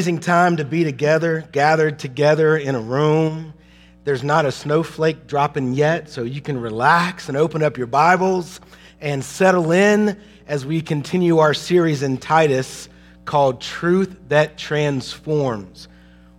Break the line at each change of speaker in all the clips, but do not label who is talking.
amazing time to be together, gathered together in a room. There's not a snowflake dropping yet, so you can relax and open up your Bibles and settle in as we continue our series in Titus called Truth That Transforms.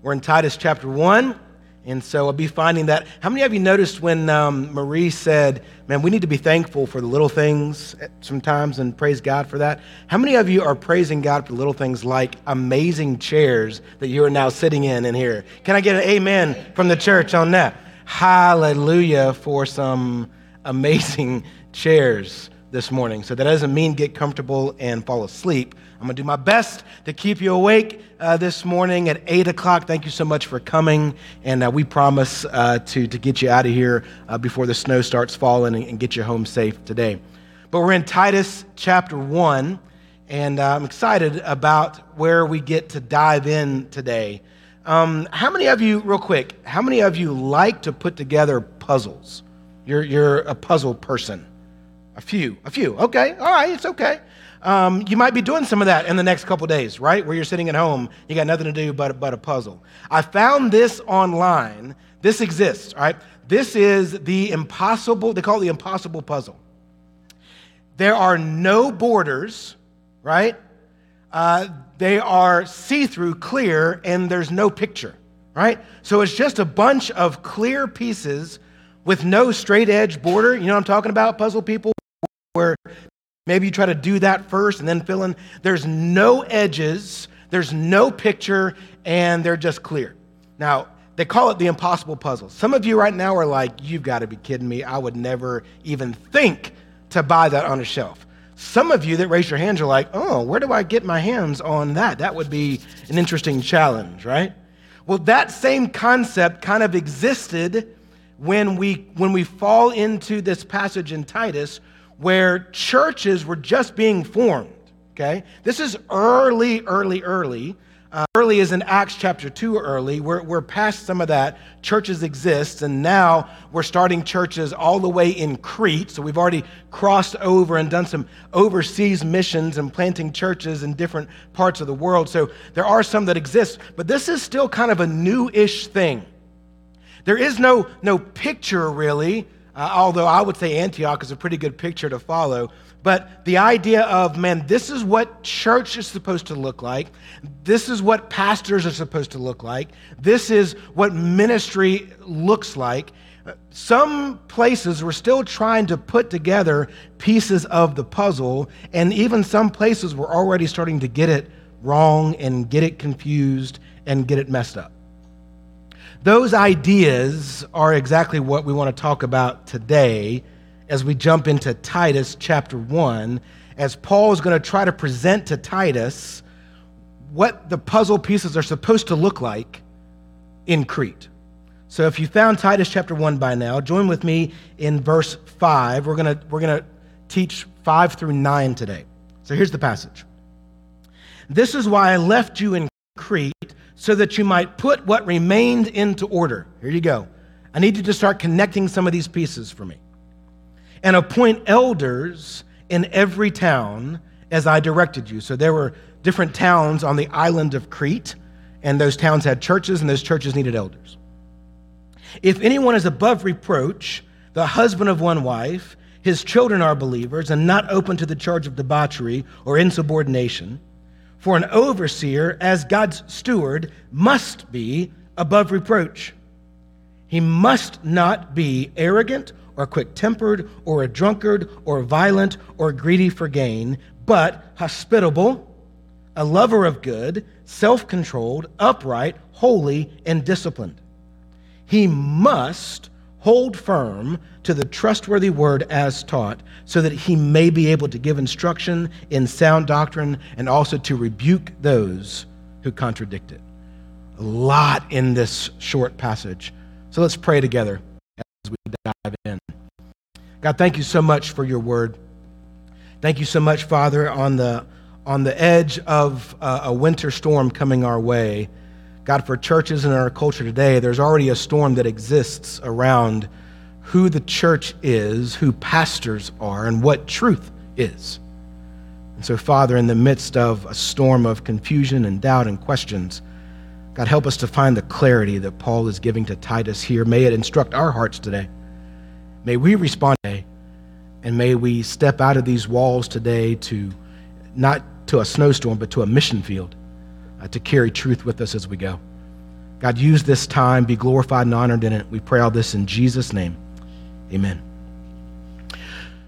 We're in Titus chapter 1, and so I'll be finding that. How many of you noticed when um, Marie said, Man, we need to be thankful for the little things sometimes and praise God for that? How many of you are praising God for little things like amazing chairs that you are now sitting in in here? Can I get an amen from the church on that? Hallelujah for some amazing chairs this morning. So that doesn't mean get comfortable and fall asleep. I'm going to do my best to keep you awake uh, this morning at 8 o'clock. Thank you so much for coming. And uh, we promise uh, to, to get you out of here uh, before the snow starts falling and, and, get you home safe today. But we're in Titus chapter 1, and uh, I'm excited about where we get to dive in today. Um, how many of you, real quick, how many of you like to put together puzzles? You're, you're a puzzle person. A few, a few. Okay, all right, it's okay. Um, you might be doing some of that in the next couple days, right? Where you're sitting at home, you got nothing to do but, but a puzzle. I found this online. This exists, right? This is the impossible, they call it the impossible puzzle. There are no borders, right? Uh, they are see through, clear, and there's no picture, right? So it's just a bunch of clear pieces with no straight edge border. You know what I'm talking about, puzzle people? Where Maybe you try to do that first and then fill in. There's no edges, there's no picture, and they're just clear. Now, they call it the impossible puzzle. Some of you right now are like, you've got to be kidding me. I would never even think to buy that on a shelf. Some of you that raise your hands are like, oh, where do I get my hands on that? That would be an interesting challenge, right? Well, that same concept kind of existed when we, when we fall into this passage in Titus where churches were just being formed. Okay? This is early, early, early. Uh, early is in Acts chapter 2 early. We're, we're past some of that. Churches exist, and now we're starting churches all the way in Crete. So we've already crossed over and done some overseas missions and planting churches in different parts of the world. So there are some that exist, but this is still kind of a new ish thing. There is no, no picture really uh, although I would say Antioch is a pretty good picture to follow. But the idea of, man, this is what church is supposed to look like. This is what pastors are supposed to look like. This is what ministry looks like. Some places were still trying to put together pieces of the puzzle, and even some places were already starting to get it wrong and get it confused and get it messed up. Those ideas are exactly what we want to talk about today as we jump into Titus chapter 1, as Paul is going to try to present to Titus what the puzzle pieces are supposed to look like in Crete. So if you found Titus chapter 1 by now, join with me in verse 5. We're going to, we're going to teach 5 through 9 today. So here's the passage. This is why I left you in Crete so that you might put what remained into order. Here you go. I need you to start connecting some of these pieces for me. And appoint elders in every town as I directed you. So there were different towns on the island of Crete, and those towns had churches, and those churches needed elders. If anyone is above reproach, the husband of one wife, his children are believers, and not open to the charge of debauchery or insubordination, for an overseer, as God's steward, must be above reproach. He must not be arrogant or quick tempered or a drunkard or violent or greedy for gain, but hospitable, a lover of good, self controlled, upright, holy, and disciplined. He must hold firm to the trustworthy word as taught, so that he may be able to give instruction in sound doctrine and also to rebuke those who contradict it. A lot in this short passage. So let's pray together as we dive in. God, thank you so much for your word. Thank you so much, Father, on the, on the edge of uh, a winter storm coming our way. God, for churches in our culture today, there's already a storm that exists around who the church is, who pastors are, and what truth is. And so, Father, in the midst of a storm of confusion and doubt and questions, God, help us to find the clarity that Paul is giving to Titus here. May it instruct our hearts today. May we respond today, and may we step out of these walls today to not to a snowstorm, but to a mission field uh, to carry truth with us as we go. God, use this time, be glorified and honored in it. We pray all this in Jesus' name. Amen.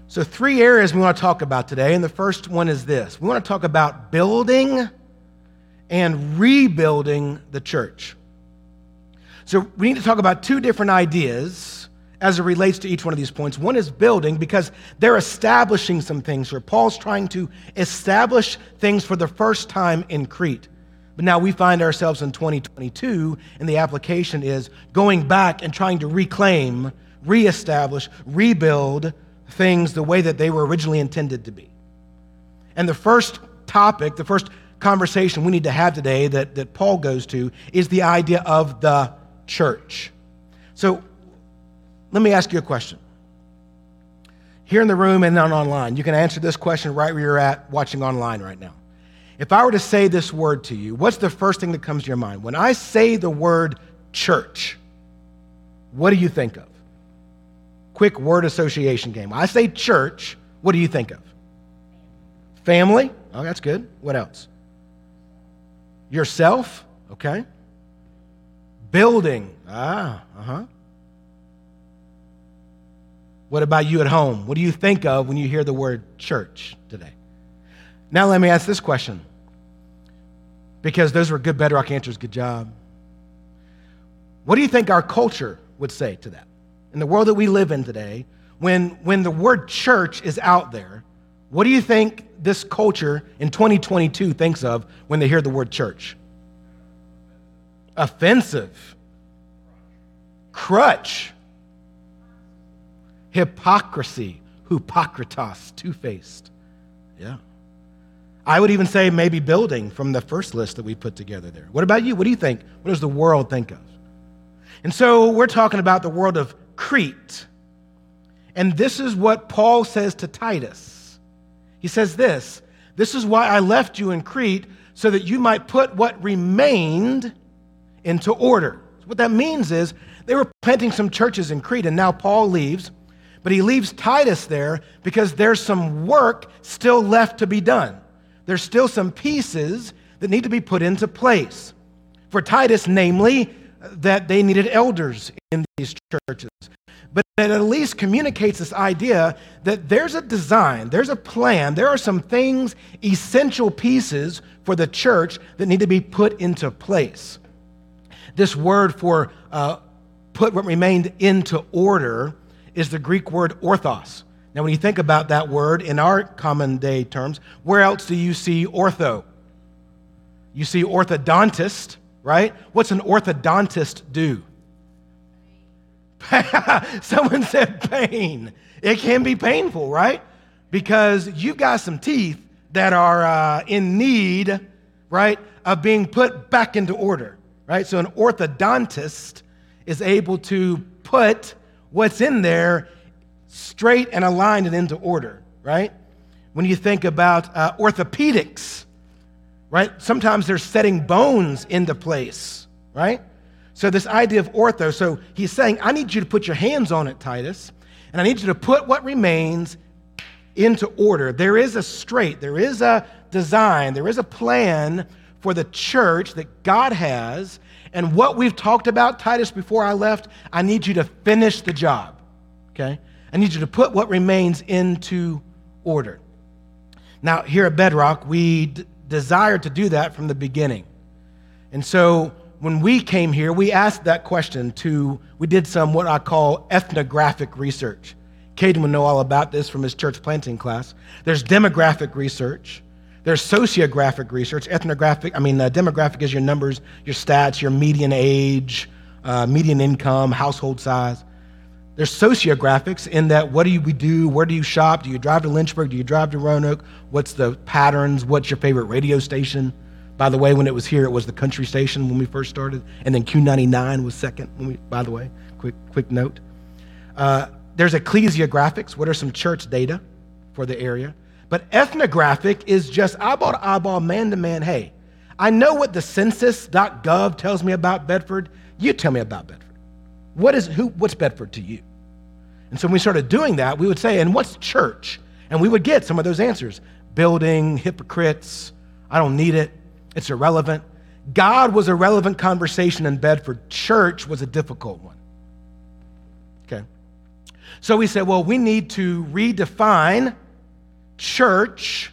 So, three areas we want to talk about today, and the first one is this we want to talk about building and rebuilding the church. So, we need to talk about two different ideas as it relates to each one of these points. One is building because they're establishing some things here. Paul's trying to establish things for the first time in Crete. But now we find ourselves in 2022, and the application is going back and trying to reclaim, reestablish, rebuild things the way that they were originally intended to be. And the first topic, the first conversation we need to have today that, that Paul goes to is the idea of the church. So let me ask you a question. Here in the room and on online, you can answer this question right where you're at watching online right now. If I were to say this word to you, what's the first thing that comes to your mind? When I say the word church, what do you think of? Quick word association game. I say church, what do you think of? Family? Oh, that's good. What else? Yourself? Okay. Building. Ah, uh huh. What about you at home? What do you think of when you hear the word church today? Now, let me ask this question because those were good bedrock answers. Good job. What do you think our culture would say to that? In the world that we live in today, when, when the word church is out there, what do you think this culture in 2022 thinks of when they hear the word church? Offensive, crutch, hypocrisy, hypocritos, two faced. Yeah. I would even say maybe building from the first list that we put together there. What about you? What do you think? What does the world think of? And so we're talking about the world of Crete. And this is what Paul says to Titus. He says this This is why I left you in Crete, so that you might put what remained into order. What that means is they were planting some churches in Crete, and now Paul leaves, but he leaves Titus there because there's some work still left to be done there's still some pieces that need to be put into place. For Titus, namely, that they needed elders in these churches. But it at least communicates this idea that there's a design, there's a plan, there are some things, essential pieces for the church that need to be put into place. This word for uh, put what remained into order is the Greek word orthos. Now, when you think about that word in our common day terms, where else do you see ortho? You see orthodontist, right? What's an orthodontist do? Someone said pain. It can be painful, right? Because you've got some teeth that are uh, in need, right, of being put back into order, right? So an orthodontist is able to put what's in there straight and aligned and into order, right? When you think about uh, orthopedics, right? Sometimes they're setting bones into place, right? So, this idea of ortho, so he's saying, I need you to put your hands on it, Titus, and I need you to put what remains into order. There is a straight, there is a design, there is a plan for the church that God has. And what we've talked about, Titus, before I left, I need you to finish the job, okay? I need you to put what remains into order. Now, here at Bedrock, we d- desire to do that from the beginning. And so when we came here, we asked that question to, we did some what I call ethnographic research. Caden would know all about this from his church planting class. There's demographic research. There's sociographic research. Ethnographic, I mean, uh, demographic is your numbers, your stats, your median age, uh, median income, household size. There's sociographics in that what do we do? Where do you shop? Do you drive to Lynchburg? Do you drive to Roanoke? What's the patterns? What's your favorite radio station? By the way, when it was here, it was the country station when we first started, and then Q99 was second. We, by the way, quick quick note. Uh, there's ecclesiographics. What are some church data for the area? But ethnographic is just eyeball to eyeball, man to man. Hey, I know what the census.gov tells me about Bedford. You tell me about Bedford. What is who what's Bedford to you? And so when we started doing that, we would say, and what's church? And we would get some of those answers. Building, hypocrites, I don't need it, it's irrelevant. God was a relevant conversation in Bedford. Church was a difficult one. Okay. So we said, well, we need to redefine church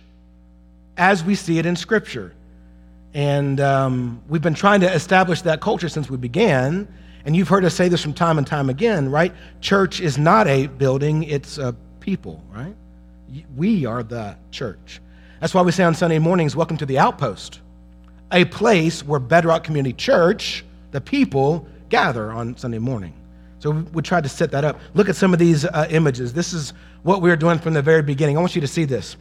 as we see it in Scripture. And um, we've been trying to establish that culture since we began. And you've heard us say this from time and time again, right? Church is not a building, it's a people, right? We are the church. That's why we say on Sunday mornings, Welcome to the Outpost, a place where Bedrock Community Church, the people, gather on Sunday morning. So we tried to set that up. Look at some of these uh, images. This is what we were doing from the very beginning. I want you to see this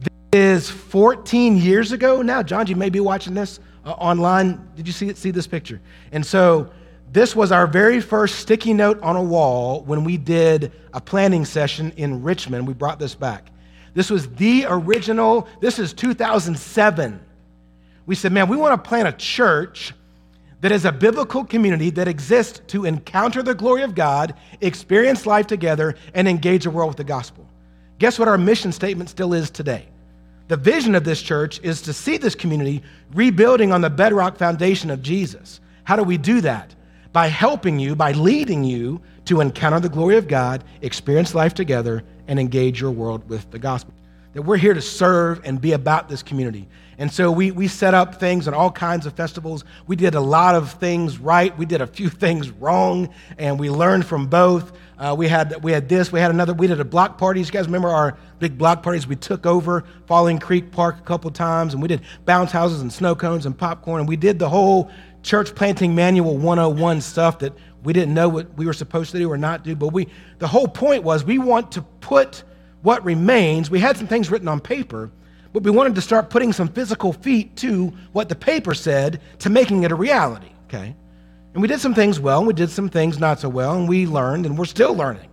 This is 14 years ago now. John, you may be watching this uh, online. Did you see, see this picture? And so this was our very first sticky note on a wall when we did a planning session in Richmond. We brought this back. This was the original, this is 2007. We said, man, we want to plant a church that is a biblical community that exists to encounter the glory of God, experience life together, and engage the world with the gospel. Guess what our mission statement still is today? The vision of this church is to see this community rebuilding on the bedrock foundation of Jesus. How do we do that? By helping you, by leading you to encounter the glory of God, experience life together, and engage your world with the gospel. That we're here to serve and be about this community. And so we, we set up things and all kinds of festivals. We did a lot of things right. We did a few things wrong, and we learned from both. Uh, we, had, we had this, we had another, we did a block parties. You guys remember our big block parties? We took over Falling Creek Park a couple times, and we did bounce houses and snow cones and popcorn, and we did the whole church planting manual 101 stuff that we didn't know what we were supposed to do or not do. But we, the whole point was we want to put what remains. We had some things written on paper, but we wanted to start putting some physical feet to what the paper said to making it a reality, okay? And we did some things well, and we did some things not so well, and we learned, and we're still learning,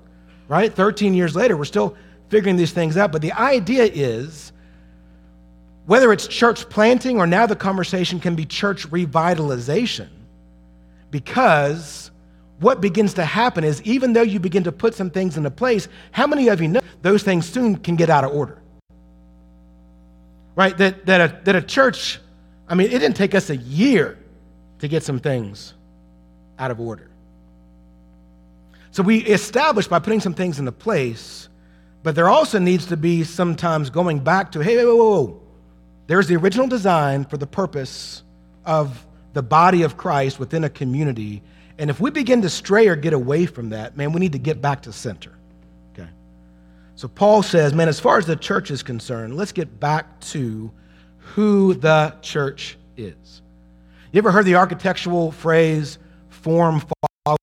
right? 13 years later, we're still figuring these things out. But the idea is whether it's church planting or now the conversation can be church revitalization, because what begins to happen is even though you begin to put some things into place, how many of you know those things soon can get out of order? Right? That, that, a, that a church, I mean, it didn't take us a year to get some things out of order. So we establish by putting some things into place, but there also needs to be sometimes going back to, hey, whoa, whoa, whoa. There's the original design for the purpose of the body of Christ within a community. And if we begin to stray or get away from that, man, we need to get back to center. Okay. So Paul says, man, as far as the church is concerned, let's get back to who the church is. You ever heard the architectural phrase, form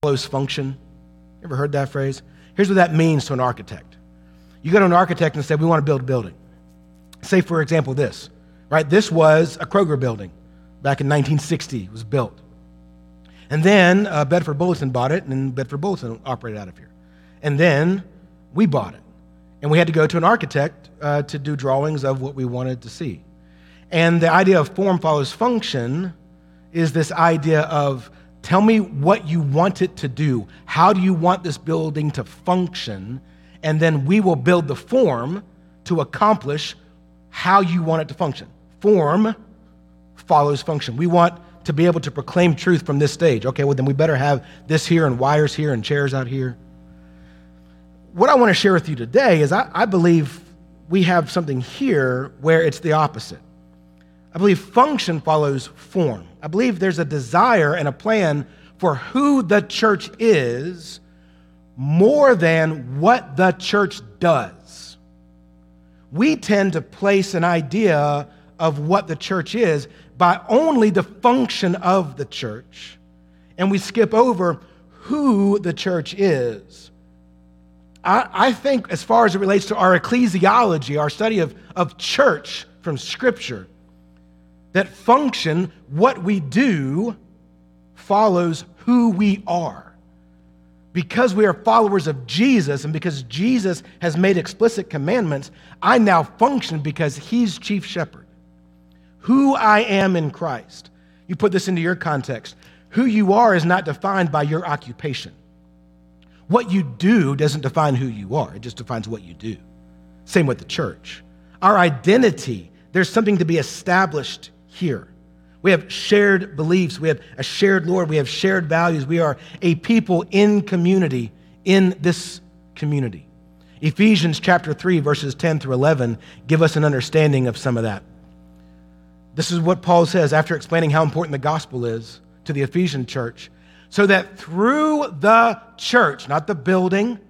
follows function. You Ever heard that phrase? Here's what that means to an architect. You go to an architect and say, We want to build a building. Say, for example, this, right? This was a Kroger building back in 1960, it was built. And then uh, Bedford Bulletin bought it, and Bedford Bulletin operated out of here. And then we bought it. And we had to go to an architect uh, to do drawings of what we wanted to see. And the idea of form follows function is this idea of Tell me what you want it to do. How do you want this building to function? And then we will build the form to accomplish how you want it to function. Form follows function. We want to be able to proclaim truth from this stage. Okay, well, then we better have this here and wires here and chairs out here. What I want to share with you today is I, I believe we have something here where it's the opposite. I believe function follows form. I believe there's a desire and a plan for who the church is more than what the church does. We tend to place an idea of what the church is by only the function of the church, and we skip over who the church is. I, I, think, as far as it relates to our ecclesiology, our study of, of church from Scripture, that function, what we do, follows who we are. because we are followers of Jesus and because Jesus has made explicit commandments, I now function because he's chief shepherd. Who I am in Christ. You put this into your context. Who you are is not defined by your occupation. What you do doesn't define who you are, it just defines what you do. Same with the church. Our identity, there's something to be established here. We have shared beliefs. We have a shared Lord. We have shared values. We are a people in community in this community. Ephesians chapter 3, verses 10 through 11 give us an understanding of some of that. This is what Paul says after explaining how important the gospel is to the Ephesian church. So that through the church, not the building,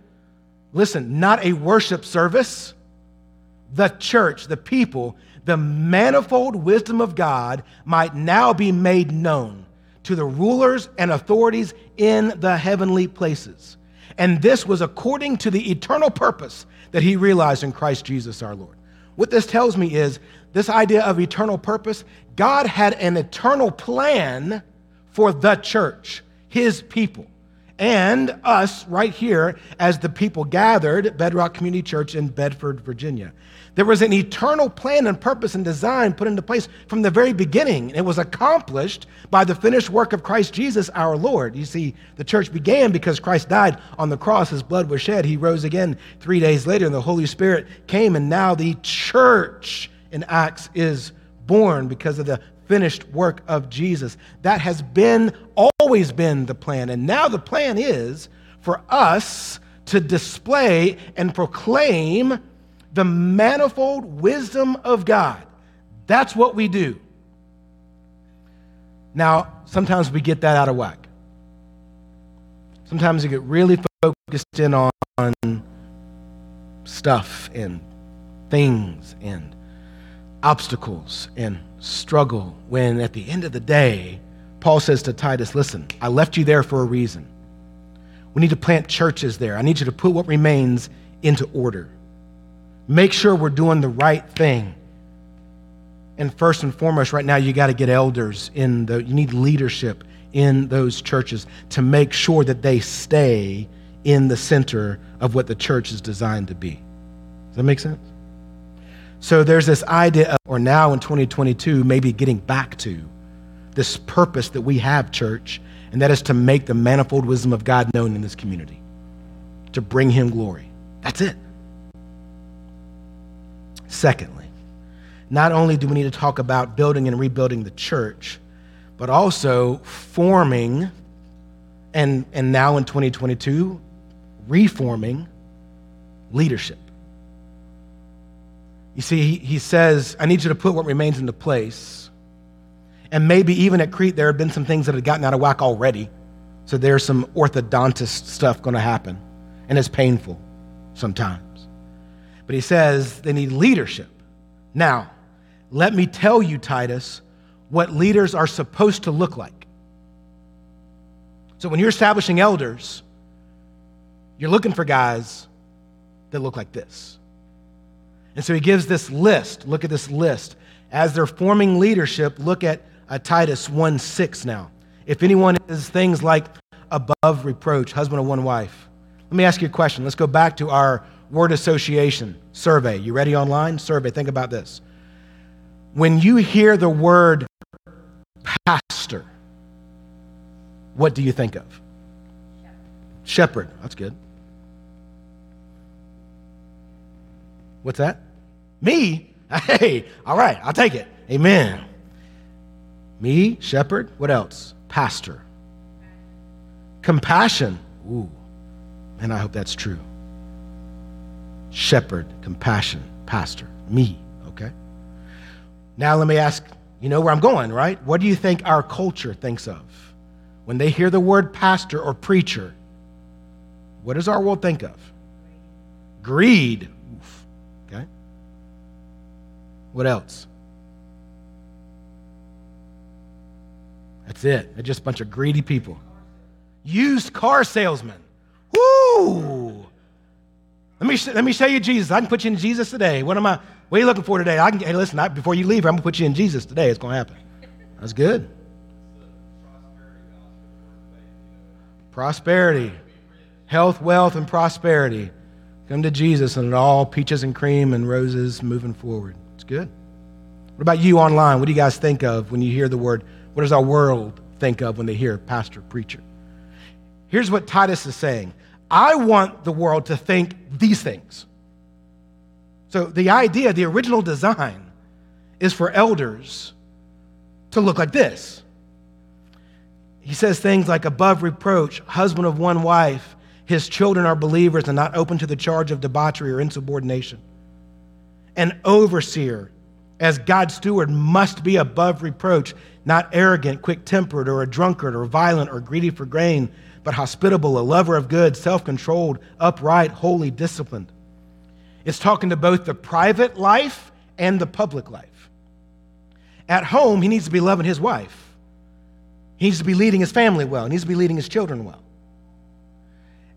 listen, not a worship service, the church, the people, the manifold wisdom of God might now be made known to the rulers and authorities in the heavenly places. And this was according to the eternal purpose that he realized in Christ Jesus our Lord. What this tells me is this idea of eternal purpose, God had an eternal plan for the church, his people, and us right here as the people gathered, at Bedrock Community Church in Bedford, Virginia. There was an eternal plan and purpose and design put into place from the very beginning. It was accomplished by the finished work of Christ Jesus our Lord. You see, the church began because Christ died on the cross, his blood was shed, he rose again three days later, and the Holy Spirit came, and now the church in Acts is born because of the finished work of Jesus. That has been, always been the plan. And now the plan is for us to display and proclaim the manifold wisdom of God. That's what we do. Now, sometimes we get that out of whack. Sometimes we get really focused in on stuff and things and obstacles and struggle when at the end of the day, Paul says to Titus, Listen, I left you there for a reason. We need to plant churches there. I need you to put what remains into order. Make sure we're doing the right thing. And first and foremost, right now, you got to get elders in the, you need leadership in those churches to make sure that they stay in the center of what the church is designed to be. Does that make sense? So there's this idea of, or now in 2022, maybe getting back to this purpose that we have, church, and that is to make the manifold wisdom of God known in this community, to bring Him glory. That's it. Secondly, not only do we need to talk about building and rebuilding the church, but also forming and, and now in 2022, reforming leadership. You see, he, he says, I need you to put what remains into place. And maybe even at Crete, there have been some things that had gotten out of whack already. So there's some orthodontist stuff going to happen. And it's painful sometimes. But he says they need leadership. Now, let me tell you, Titus, what leaders are supposed to look like. So when you're establishing elders, you're looking for guys that look like this. And so he gives this list. Look at this list. As they're forming leadership, look at uh, Titus 1 6 now. If anyone is things like above reproach, husband of one wife. Let me ask you a question. Let's go back to our word association survey. You ready online? Survey. Think about this. When you hear the word pastor, what do you think of? Shepherd. That's good. What's that? Me? Hey, all right, I'll take it. Amen. Me, shepherd. What else? Pastor. Compassion. Ooh, and I hope that's true shepherd, compassion, pastor, me, okay? Now let me ask, you know where I'm going, right? What do you think our culture thinks of? When they hear the word pastor or preacher, what does our world think of? Greed. Oof. Okay? What else? That's it. They're just a bunch of greedy people. Used car salesmen. Woo! Let me, let me show you Jesus. I can put you in Jesus today. What am I? What are you looking for today? I can, hey, listen, I, before you leave, I'm going to put you in Jesus today. It's going to happen. That's good. Prosperity. health, wealth, and prosperity. Come to Jesus and it all peaches and cream and roses moving forward. It's good. What about you online? What do you guys think of when you hear the word? What does our world think of when they hear pastor, preacher? Here's what Titus is saying I want the world to think these things. So the idea, the original design, is for elders to look like this. He says things like above reproach, husband of one wife, his children are believers and not open to the charge of debauchery or insubordination. An overseer, as God's steward, must be above reproach, not arrogant, quick tempered, or a drunkard, or violent, or greedy for gain, but hospitable, a lover of good, self controlled, upright, holy, disciplined. It's talking to both the private life and the public life. At home, he needs to be loving his wife. He needs to be leading his family well. He needs to be leading his children well.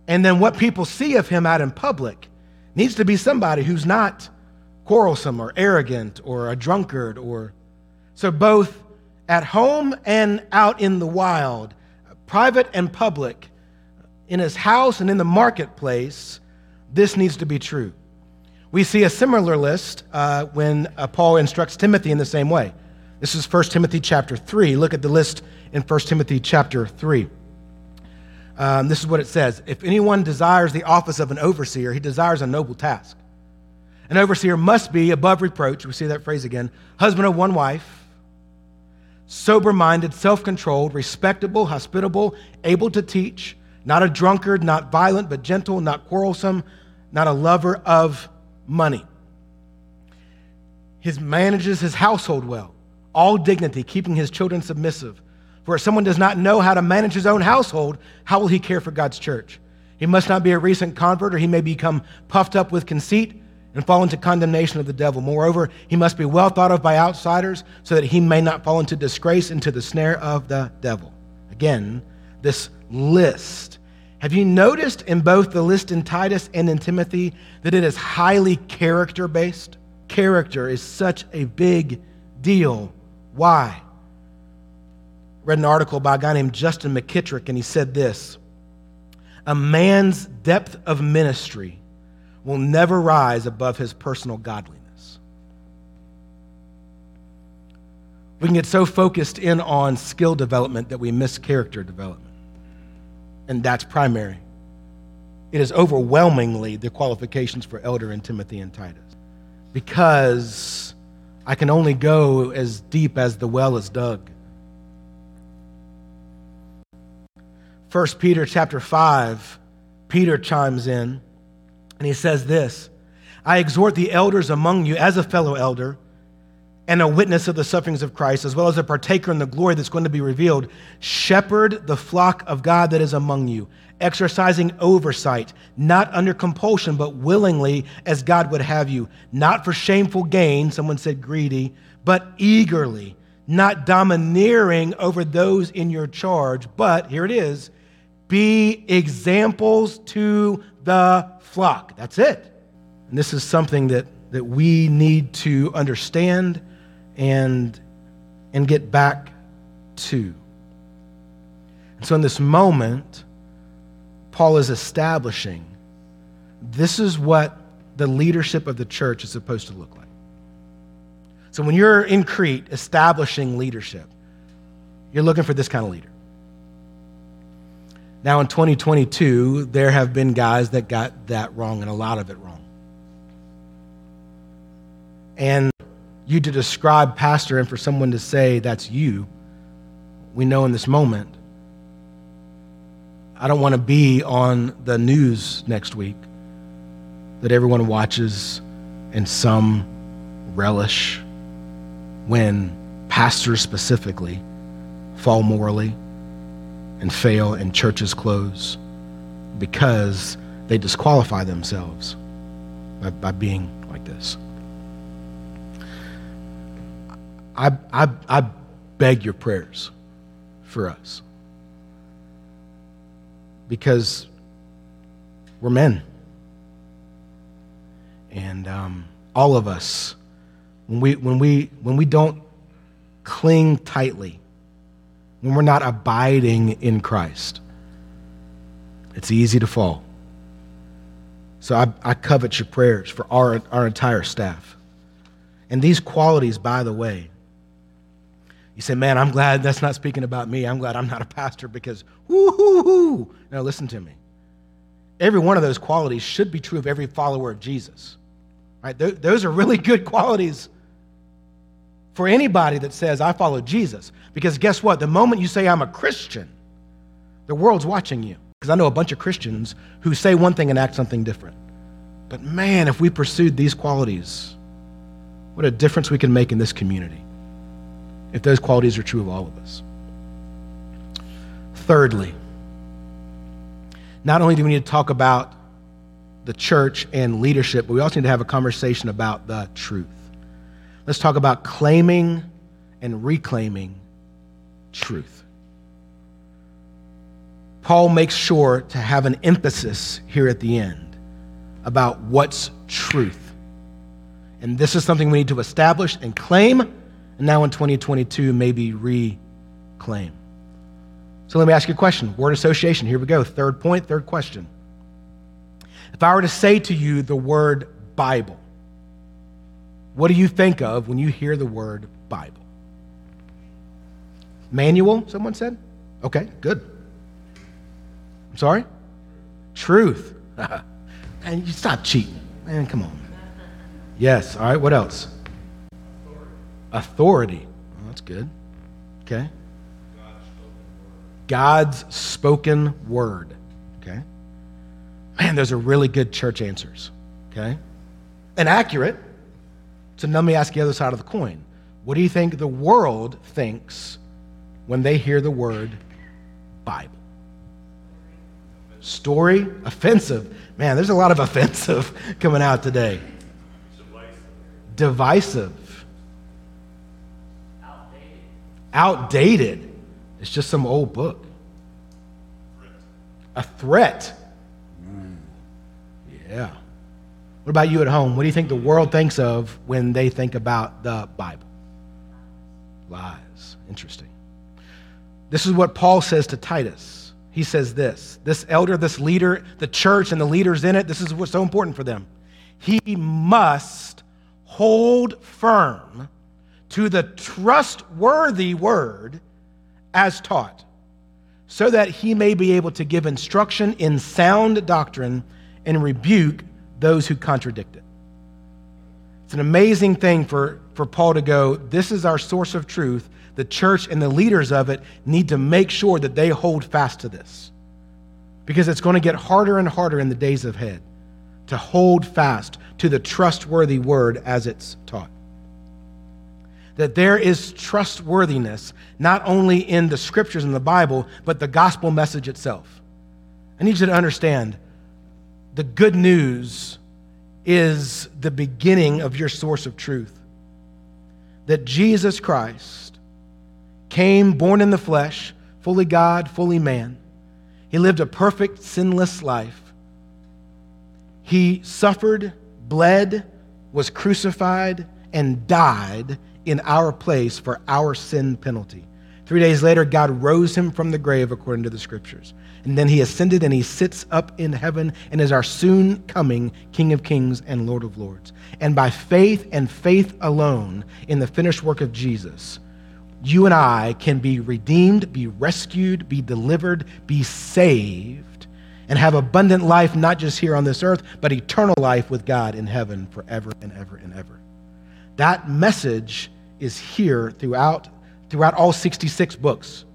And then what people see of him out in public needs to be somebody who's not quarrelsome or arrogant or a drunkard or so both at home and out in the wild, private and public, in his house and in the marketplace, this needs to be true. We see a similar list uh, when uh, Paul instructs Timothy in the same way. This is 1 Timothy chapter 3. Look at the list in 1 Timothy chapter 3. Um, this is what it says If anyone desires the office of an overseer, he desires a noble task. An overseer must be above reproach. We see that phrase again husband of one wife, sober minded, self controlled, respectable, hospitable, able to teach, not a drunkard, not violent, but gentle, not quarrelsome, not a lover of money. He manages his household well, all dignity, keeping his children submissive for if someone does not know how to manage his own household, how will he care for God's church? He must not be a recent convert, or he may become puffed up with conceit and fall into condemnation of the devil. Moreover, he must be well thought of by outsiders so that he may not fall into disgrace, into the snare of the devil. Again, this list. Have you noticed in both the list in Titus and in Timothy that it is highly character based? Character is such a big deal. Why? read an article by a guy named Justin McKittrick, and he said this A man's depth of ministry will never rise above his personal godliness. We can get so focused in on skill development that we miss character development. And that's primary. It is overwhelmingly the qualifications for elder in Timothy and Titus. Because I can only go as deep as the well is dug. 1 Peter chapter 5, Peter chimes in and he says this I exhort the elders among you as a fellow elder and a witness of the sufferings of Christ, as well as a partaker in the glory that's going to be revealed. Shepherd the flock of God that is among you, exercising oversight, not under compulsion, but willingly as God would have you, not for shameful gain, someone said greedy, but eagerly, not domineering over those in your charge, but here it is be examples to the flock. That's it. And this is something that, that we need to understand and, and get back to. And so, in this moment, Paul is establishing this is what the leadership of the church is supposed to look like. So, when you're in Crete establishing leadership, you're looking for this kind of leader. Now, in 2022, there have been guys that got that wrong and a lot of it wrong. And you to describe pastor and for someone to say that's you, we know in this moment, I don't want to be on the news next week that everyone watches and some relish when pastors specifically fall morally and fail and churches close because they disqualify themselves by, by being like this. I, I, I beg your prayers for us because we're men. And um, all of us, when we, when, we, when we don't cling tightly when we're not abiding in Christ, it's easy to fall. So I, I covet your prayers for our, our entire staff. And these qualities, by the way, you say, man, I'm glad that's not speaking about me. I'm glad I'm not a pastor because, whoo Now, listen to me. Every one of those qualities should be true of every follower of Jesus. Right? Th- those are really good qualities for anybody that says, I follow Jesus. Because guess what? The moment you say, I'm a Christian, the world's watching you. Because I know a bunch of Christians who say one thing and act something different. But man, if we pursued these qualities, what a difference we can make in this community if those qualities are true of all of us. Thirdly, not only do we need to talk about the church and leadership, but we also need to have a conversation about the truth. Let's talk about claiming and reclaiming truth. Paul makes sure to have an emphasis here at the end about what's truth. And this is something we need to establish and claim, and now in 2022, maybe reclaim. So let me ask you a question. Word association. Here we go. Third point, third question. If I were to say to you the word Bible, what do you think of when you hear the word Bible? Manual, someone said? Okay, good. I'm sorry? Truth. and you stop cheating. Man, come on. Yes, all right, what else? Authority. Oh, that's good. Okay. God's spoken word. Okay. Man, those are really good church answers. Okay. And accurate. So now let me ask the other side of the coin. What do you think the world thinks when they hear the word Bible? Story? Offensive. Man, there's a lot of offensive coming out today. Divisive. Divisive. Outdated. Outdated. It's just some old book. Threat. A threat. Mm. Yeah. What about you at home? What do you think the world thinks of when they think about the Bible? Lies. Interesting. This is what Paul says to Titus. He says this this elder, this leader, the church and the leaders in it, this is what's so important for them. He must hold firm to the trustworthy word as taught, so that he may be able to give instruction in sound doctrine and rebuke those who contradict it. It's an amazing thing for, for Paul to go, this is our source of truth. The church and the leaders of it need to make sure that they hold fast to this. Because it's going to get harder and harder in the days ahead to hold fast to the trustworthy word as it's taught. That there is trustworthiness not only in the scriptures in the Bible, but the gospel message itself. I need you to understand the good news is the beginning of your source of truth. That Jesus Christ came born in the flesh, fully God, fully man. He lived a perfect, sinless life. He suffered, bled, was crucified, and died in our place for our sin penalty. Three days later, God rose him from the grave according to the scriptures. And then he ascended and he sits up in heaven and is our soon coming King of Kings and Lord of Lords. And by faith and faith alone in the finished work of Jesus, you and I can be redeemed, be rescued, be delivered, be saved, and have abundant life, not just here on this earth, but eternal life with God in heaven forever and ever and ever. That message is here throughout, throughout all 66 books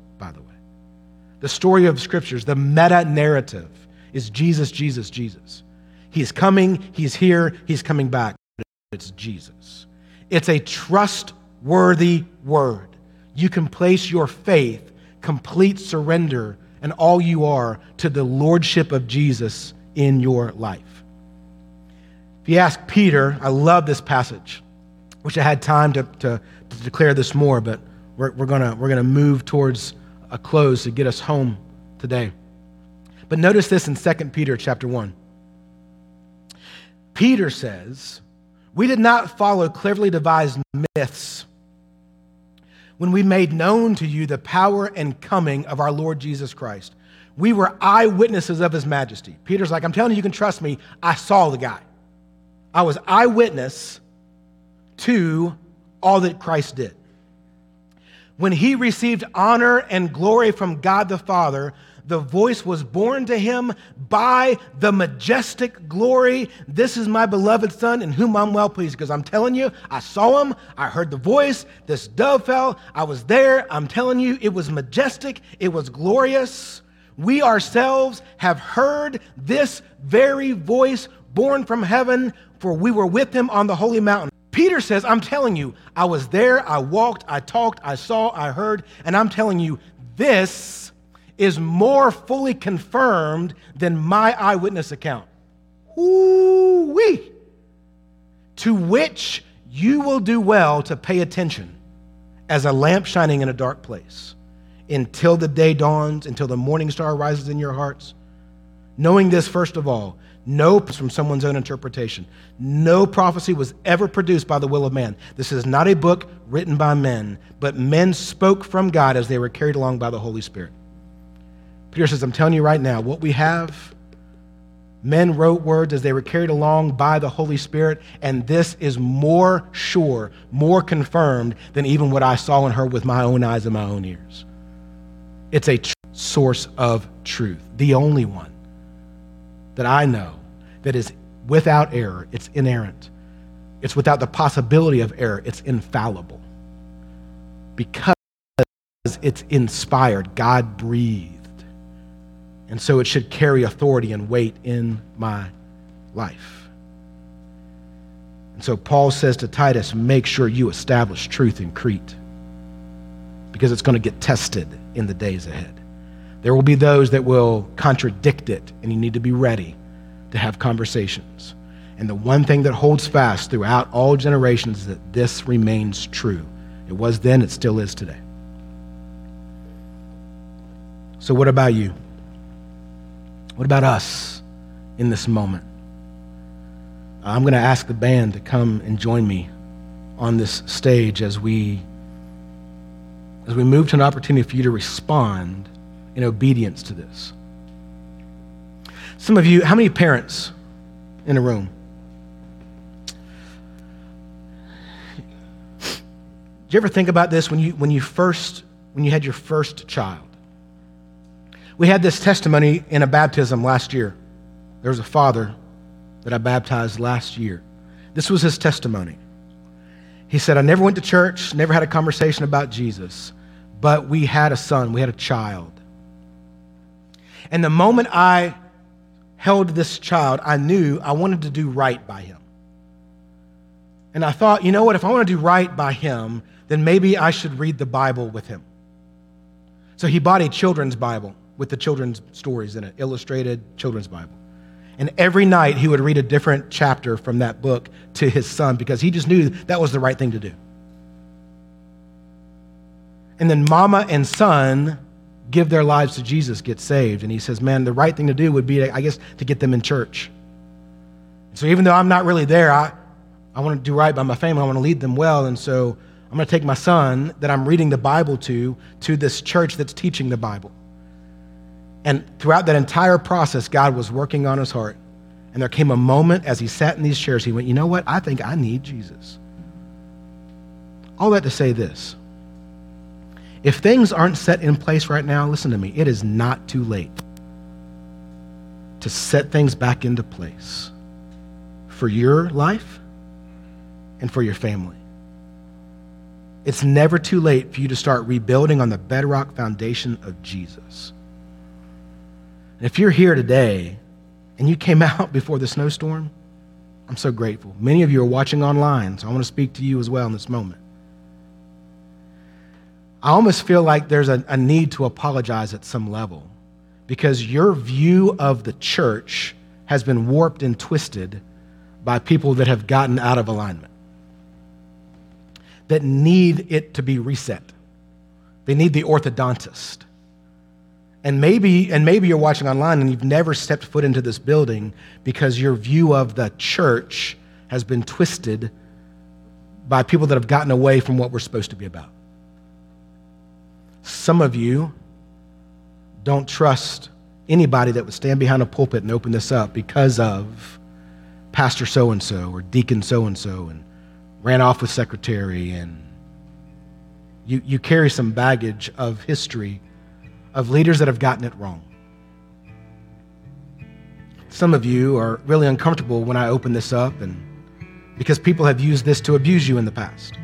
the story of scriptures, the meta narrative is Jesus, Jesus, Jesus. He's coming, he's here, he's coming back. It's Jesus. It's a trustworthy word. You can place your faith, complete surrender, and all you are to the lordship of Jesus in your life. If you ask Peter, I love this passage. Wish I had time to, to, to declare this more, but we're, we're going we're gonna move towards a close to get us home today. But notice this in 2 Peter chapter 1. Peter says, We did not follow cleverly devised myths when we made known to you the power and coming of our Lord Jesus Christ. We were eyewitnesses of his majesty. Peter's like, I'm telling you, you can trust me. I saw the guy. I was eyewitness to all that Christ did. When he received honor and glory from God the Father, the voice was borne to him by the majestic glory. This is my beloved Son in whom I'm well pleased. Because I'm telling you, I saw him, I heard the voice, this dove fell, I was there. I'm telling you, it was majestic, it was glorious. We ourselves have heard this very voice borne from heaven, for we were with him on the holy mountain. Peter says, I'm telling you, I was there, I walked, I talked, I saw, I heard, and I'm telling you, this is more fully confirmed than my eyewitness account. Woo-wee! To which you will do well to pay attention as a lamp shining in a dark place until the day dawns, until the morning star rises in your hearts. Knowing this, first of all, no from someone's own interpretation. No prophecy was ever produced by the will of man. This is not a book written by men, but men spoke from God as they were carried along by the Holy Spirit. Peter says, I'm telling you right now, what we have, men wrote words as they were carried along by the Holy Spirit, and this is more sure, more confirmed than even what I saw and heard with my own eyes and my own ears. It's a tr- source of truth, the only one that I know that is without error, it's inerrant. It's without the possibility of error, it's infallible. Because it's inspired, God breathed. And so it should carry authority and weight in my life. And so Paul says to Titus, make sure you establish truth in Crete because it's going to get tested in the days ahead. There will be those that will contradict it, and you need to be ready to have conversations. And the one thing that holds fast throughout all generations is that this remains true. It was then, it still is today. So, what about you? What about us in this moment? I'm going to ask the band to come and join me on this stage as we as we move to an opportunity for you to respond in obedience to this. Some of you, how many parents in a room? Did you ever think about this when you, when you first, when you had your first child? We had this testimony in a baptism last year. There was a father that I baptized last year. This was his testimony. He said, I never went to church, never had a conversation about Jesus, but we had a son, we had a child. And the moment I held this child, I knew I wanted to do right by him. And I thought, you know what, if I want to do right by him, then maybe I should read the Bible with him. So he bought a children's Bible with the children's stories in it, illustrated children's Bible. And every night he would read a different chapter from that book to his son because he just knew that was the right thing to do. And then mama and son give their lives to Jesus, get saved. And he says, man, the right thing to do would be, I guess, to get them in church. So even though I'm not really there, I, I want to do right by my family. I want to lead them well. And so I'm going to take my son that I'm reading the Bible to, to this church that's teaching the Bible. And throughout that entire process, God was working on his heart. And there came a moment as he sat in these chairs, he went, You know what? I think I need Jesus. All that to say this if things aren't set in place right now, listen to me, it is not too late to set things back into place for your life and for your family. It's never too late for you to start rebuilding on the bedrock foundation of Jesus. And if you're here today and you came out before the snowstorm, I'm so grateful. Many of you are watching online, so I want to speak to you as well in this moment. I almost feel like there's a, a need to apologize at some level because your view of the church has been warped and twisted by people that have gotten out of alignment, that need it to be reset. They need the orthodontist. And maybe, and maybe you're watching online and you've never stepped foot into this building because your view of the church has been twisted by people that have gotten away from what we're supposed to be about. Some of you don't trust anybody that would stand behind a pulpit and open this up because of Pastor so and so or Deacon so and so and ran off with secretary and you, you carry some baggage of history of leaders that have gotten it wrong. Some of you are really uncomfortable when I open this up and because people have used this to abuse you in the past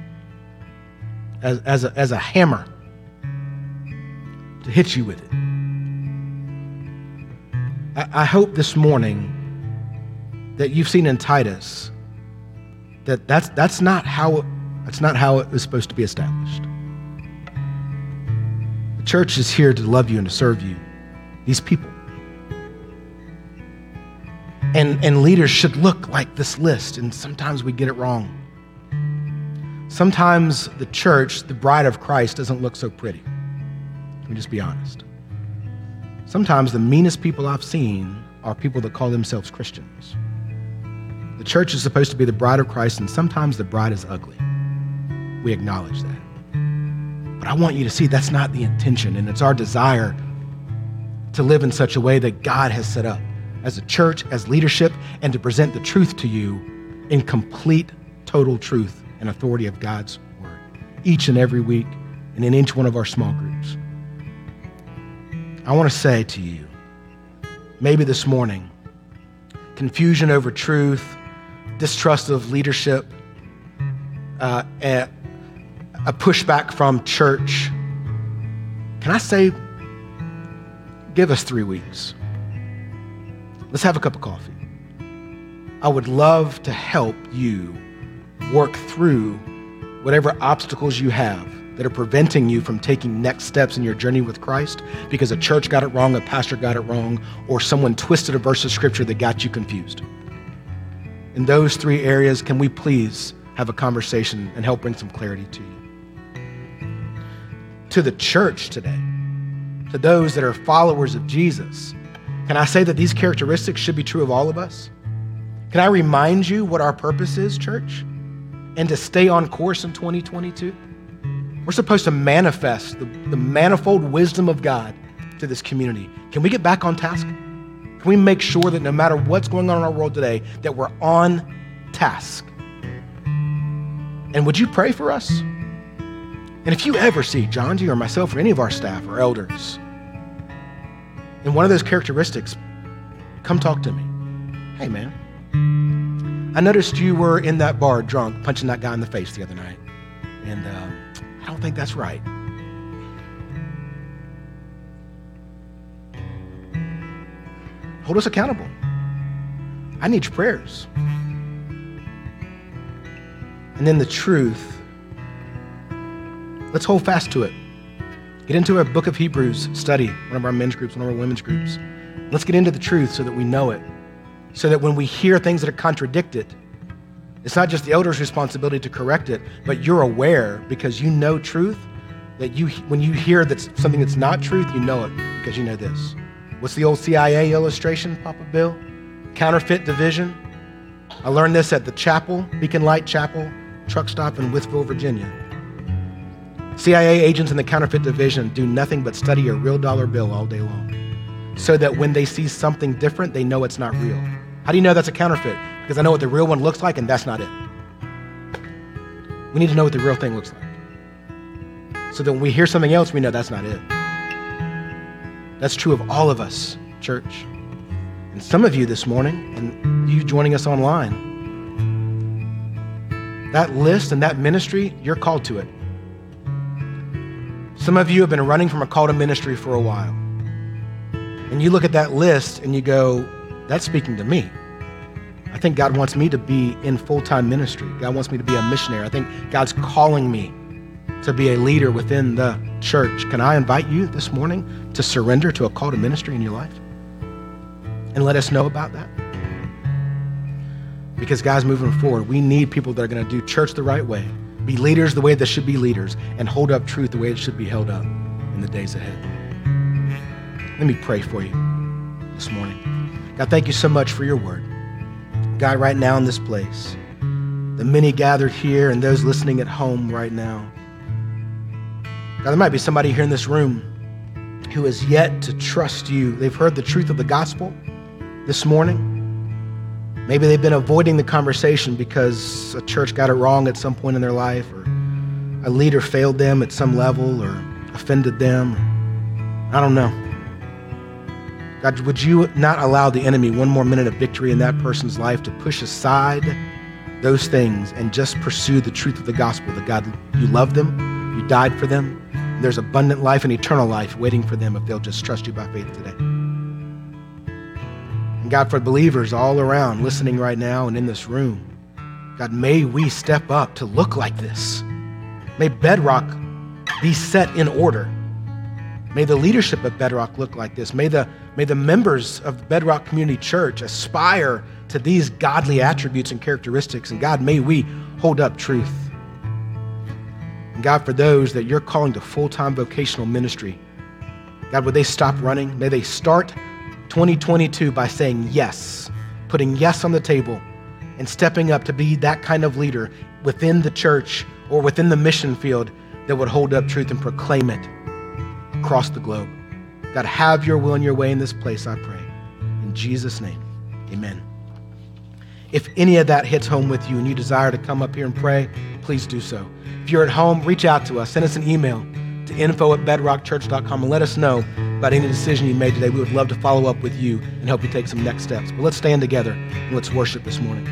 as, as, a, as a hammer to hit you with it. I, I hope this morning that you've seen in Titus that that's, that's, not how, that's not how it was supposed to be established. The church is here to love you and to serve you, these people. And, and leaders should look like this list, and sometimes we get it wrong. Sometimes the church, the bride of Christ, doesn't look so pretty. Let me just be honest. Sometimes the meanest people I've seen are people that call themselves Christians. The church is supposed to be the bride of Christ, and sometimes the bride is ugly. We acknowledge that. But I want you to see that's not the intention, and it's our desire to live in such a way that God has set up as a church, as leadership, and to present the truth to you in complete, total truth and authority of God's word each and every week and in each one of our small groups. I want to say to you, maybe this morning, confusion over truth, distrust of leadership, uh, a, a pushback from church. Can I say, give us three weeks? Let's have a cup of coffee. I would love to help you work through whatever obstacles you have that are preventing you from taking next steps in your journey with Christ because a church got it wrong, a pastor got it wrong, or someone twisted a verse of scripture that got you confused. In those three areas, can we please have a conversation and help bring some clarity to you? To the church today, to those that are followers of Jesus, can I say that these characteristics should be true of all of us? Can I remind you what our purpose is, church? And to stay on course in 2022? We're supposed to manifest the, the manifold wisdom of God to this community. Can we get back on task? Can we make sure that no matter what's going on in our world today, that we're on task? And would you pray for us? And if you ever see John or myself or any of our staff or elders and one of those characteristics, come talk to me. Hey, man, I noticed you were in that bar drunk, punching that guy in the face the other night. And uh, don't think that's right. Hold us accountable. I need your prayers. And then the truth, let's hold fast to it. Get into a book of Hebrews study, one of our men's groups, one of our women's groups. Let's get into the truth so that we know it. So that when we hear things that are contradicted, it's not just the elder's responsibility to correct it, but you're aware because you know truth that you when you hear that something that's not truth, you know it because you know this. What's the old CIA illustration, Papa Bill? Counterfeit division. I learned this at the chapel, Beacon Light Chapel, truck stop in Wytheville, Virginia. CIA agents in the counterfeit division do nothing but study a real dollar bill all day long so that when they see something different, they know it's not real. How do you know that's a counterfeit? Because I know what the real one looks like, and that's not it. We need to know what the real thing looks like. So that when we hear something else, we know that's not it. That's true of all of us, church. And some of you this morning, and you joining us online, that list and that ministry, you're called to it. Some of you have been running from a call to ministry for a while. And you look at that list and you go, that's speaking to me. I think God wants me to be in full time ministry. God wants me to be a missionary. I think God's calling me to be a leader within the church. Can I invite you this morning to surrender to a call to ministry in your life? And let us know about that. Because, guys, moving forward, we need people that are going to do church the right way be leaders the way that should be leaders, and hold up truth the way it should be held up in the days ahead. Let me pray for you this morning. God, thank you so much for your word. God, right now in this place, the many gathered here and those listening at home right now. God, there might be somebody here in this room who has yet to trust you. They've heard the truth of the gospel this morning. Maybe they've been avoiding the conversation because a church got it wrong at some point in their life, or a leader failed them at some level, or offended them. I don't know. God, would you not allow the enemy one more minute of victory in that person's life to push aside those things and just pursue the truth of the gospel that God, you love them, you died for them, there's abundant life and eternal life waiting for them if they'll just trust you by faith today. And God, for believers all around listening right now and in this room, God, may we step up to look like this. May Bedrock be set in order. May the leadership of Bedrock look like this. May the, may the members of Bedrock Community Church aspire to these godly attributes and characteristics. And God, may we hold up truth. And God, for those that you're calling to full time vocational ministry, God, would they stop running? May they start 2022 by saying yes, putting yes on the table, and stepping up to be that kind of leader within the church or within the mission field that would hold up truth and proclaim it across the globe. God, have your will and your way in this place, I pray. In Jesus' name, amen. If any of that hits home with you and you desire to come up here and pray, please do so. If you're at home, reach out to us. Send us an email to info at bedrockchurch.com and let us know about any decision you made today. We would love to follow up with you and help you take some next steps. But let's stand together and let's worship this morning.